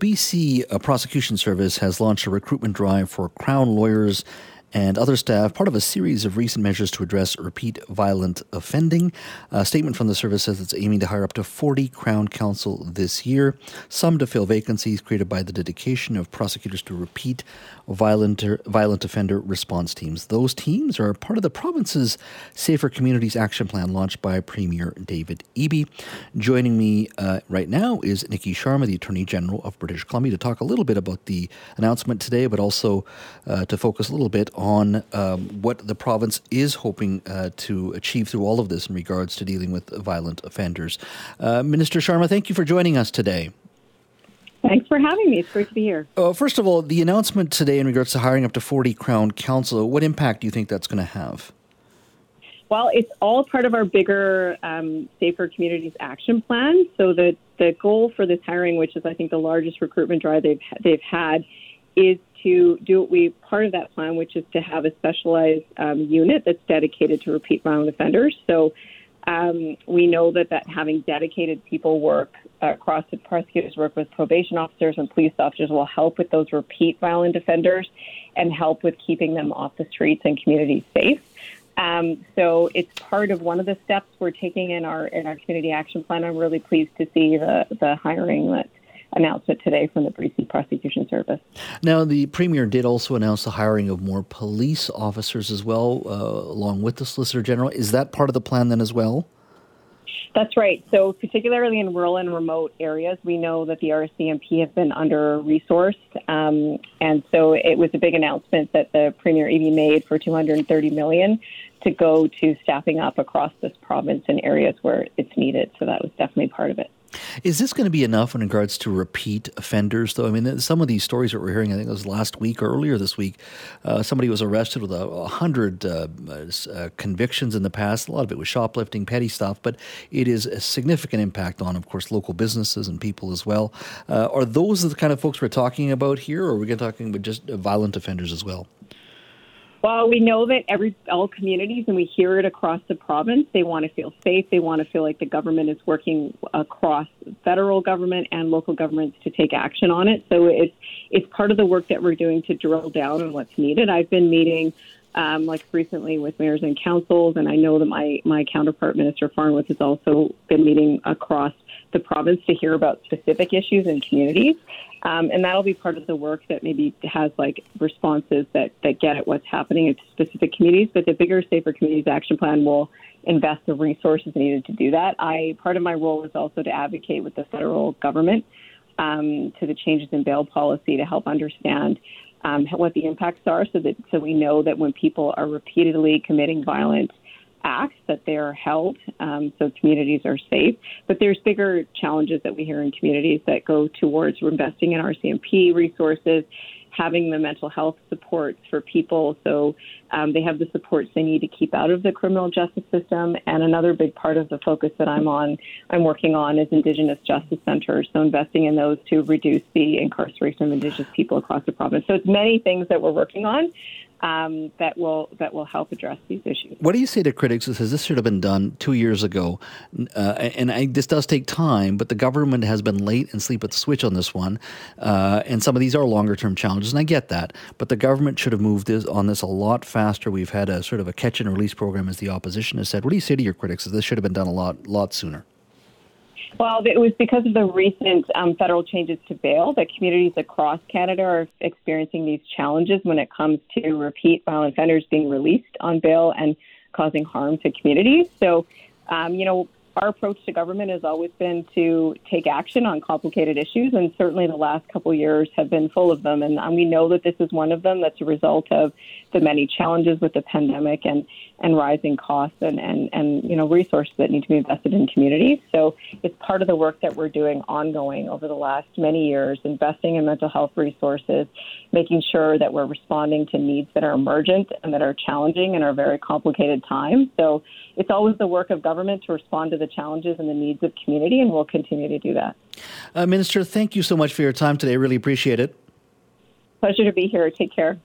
BC Prosecution Service has launched a recruitment drive for Crown lawyers and other staff, part of a series of recent measures to address repeat violent offending. A statement from the service says it's aiming to hire up to 40 Crown Counsel this year, some to fill vacancies created by the dedication of prosecutors to repeat violent, violent offender response teams. Those teams are part of the province's Safer Communities Action Plan launched by Premier David Eby. Joining me uh, right now is Niki Sharma, the Attorney General of British Columbia, to talk a little bit about the announcement today, but also uh, to focus a little bit on um, what the province is hoping uh, to achieve through all of this in regards to dealing with violent offenders. Uh, Minister Sharma, thank you for joining us today. Thanks for having me. It's great to be here. Uh, first of all, the announcement today in regards to hiring up to 40 Crown Counsel, what impact do you think that's going to have? Well, it's all part of our bigger um, Safer Communities Action Plan. So the, the goal for this hiring, which is I think the largest recruitment drive they've, they've had, is to do what we part of that plan, which is to have a specialized um, unit that's dedicated to repeat violent offenders. So um, we know that that having dedicated people work across the prosecutors work with probation officers and police officers will help with those repeat violent offenders and help with keeping them off the streets and communities safe. Um, so it's part of one of the steps we're taking in our in our community action plan. I'm really pleased to see the the hiring that announcement today from the BC Prosecution Service. Now, the Premier did also announce the hiring of more police officers as well, uh, along with the Solicitor General. Is that part of the plan then as well? That's right. So, particularly in rural and remote areas, we know that the RCMP have been under resourced. Um, and so it was a big announcement that the Premier Eby made for 230 million to go to staffing up across this province in areas where it's needed. So that was definitely part of it. Is this going to be enough in regards to repeat offenders, though? I mean, some of these stories that we're hearing, I think it was last week or earlier this week, uh, somebody was arrested with a, hundred uh, uh, convictions in the past. A lot of it was shoplifting, petty stuff, but it is a significant impact on, of course, local businesses and people as well. Uh, are those the kind of folks we're talking about here, or are we talking about just violent offenders as well? Well, we know that every all communities, and we hear it across the province. They want to feel safe. They want to feel like the government is working across federal government and local governments to take action on it. So it's it's part of the work that we're doing to drill down on what's needed. I've been meeting. Um, like recently with mayors and councils, and I know that my, my counterpart, Minister Farnworth, has also been meeting across the province to hear about specific issues in communities. Um, and that'll be part of the work that maybe has like responses that, that get at what's happening in specific communities. But the bigger Safer Communities Action Plan will invest the resources needed to do that. I part of my role is also to advocate with the federal government um, to the changes in bail policy to help understand um, what the impacts are, so that so we know that when people are repeatedly committing violent acts that they are held um, so communities are safe. But there's bigger challenges that we hear in communities that go towards investing in RCMP resources, having the mental health supports for people so um, they have the supports they need to keep out of the criminal justice system. And another big part of the focus that I'm on, I'm working on, is Indigenous justice centers. So investing in those to reduce the incarceration of Indigenous people across the province. So it's many things that we're working on um, that will that will help address these issues. What do you say to critics who says this should have been done two years ago? Uh, and I, this does take time, but the government has been late and sleep at the switch on this one. Uh, and some of these are longer term challenges, and I get that. But the government should have moved this, on this a lot faster. We've had a sort of a catch and release program, as the opposition has said. What do you say to your critics? That this should have been done a lot lot sooner. Well, it was because of the recent um, federal changes to bail that communities across Canada are experiencing these challenges when it comes to repeat violent offenders being released on bail and causing harm to communities. So, um, you know, our approach to government has always been to take action on complicated issues, and certainly the last couple years have been full of them. And, and we know that this is one of them that's a result of the many challenges with the pandemic and, and rising costs and, and, and you know resources that need to be invested in communities. So it's part of the work that we're doing ongoing over the last many years, investing in mental health resources, making sure that we're responding to needs that are emergent and that are challenging and are very complicated times. So it's always the work of government to respond to the challenges and the needs of community, and we'll continue to do that. Uh, Minister, thank you so much for your time today. Really appreciate it. Pleasure to be here. Take care.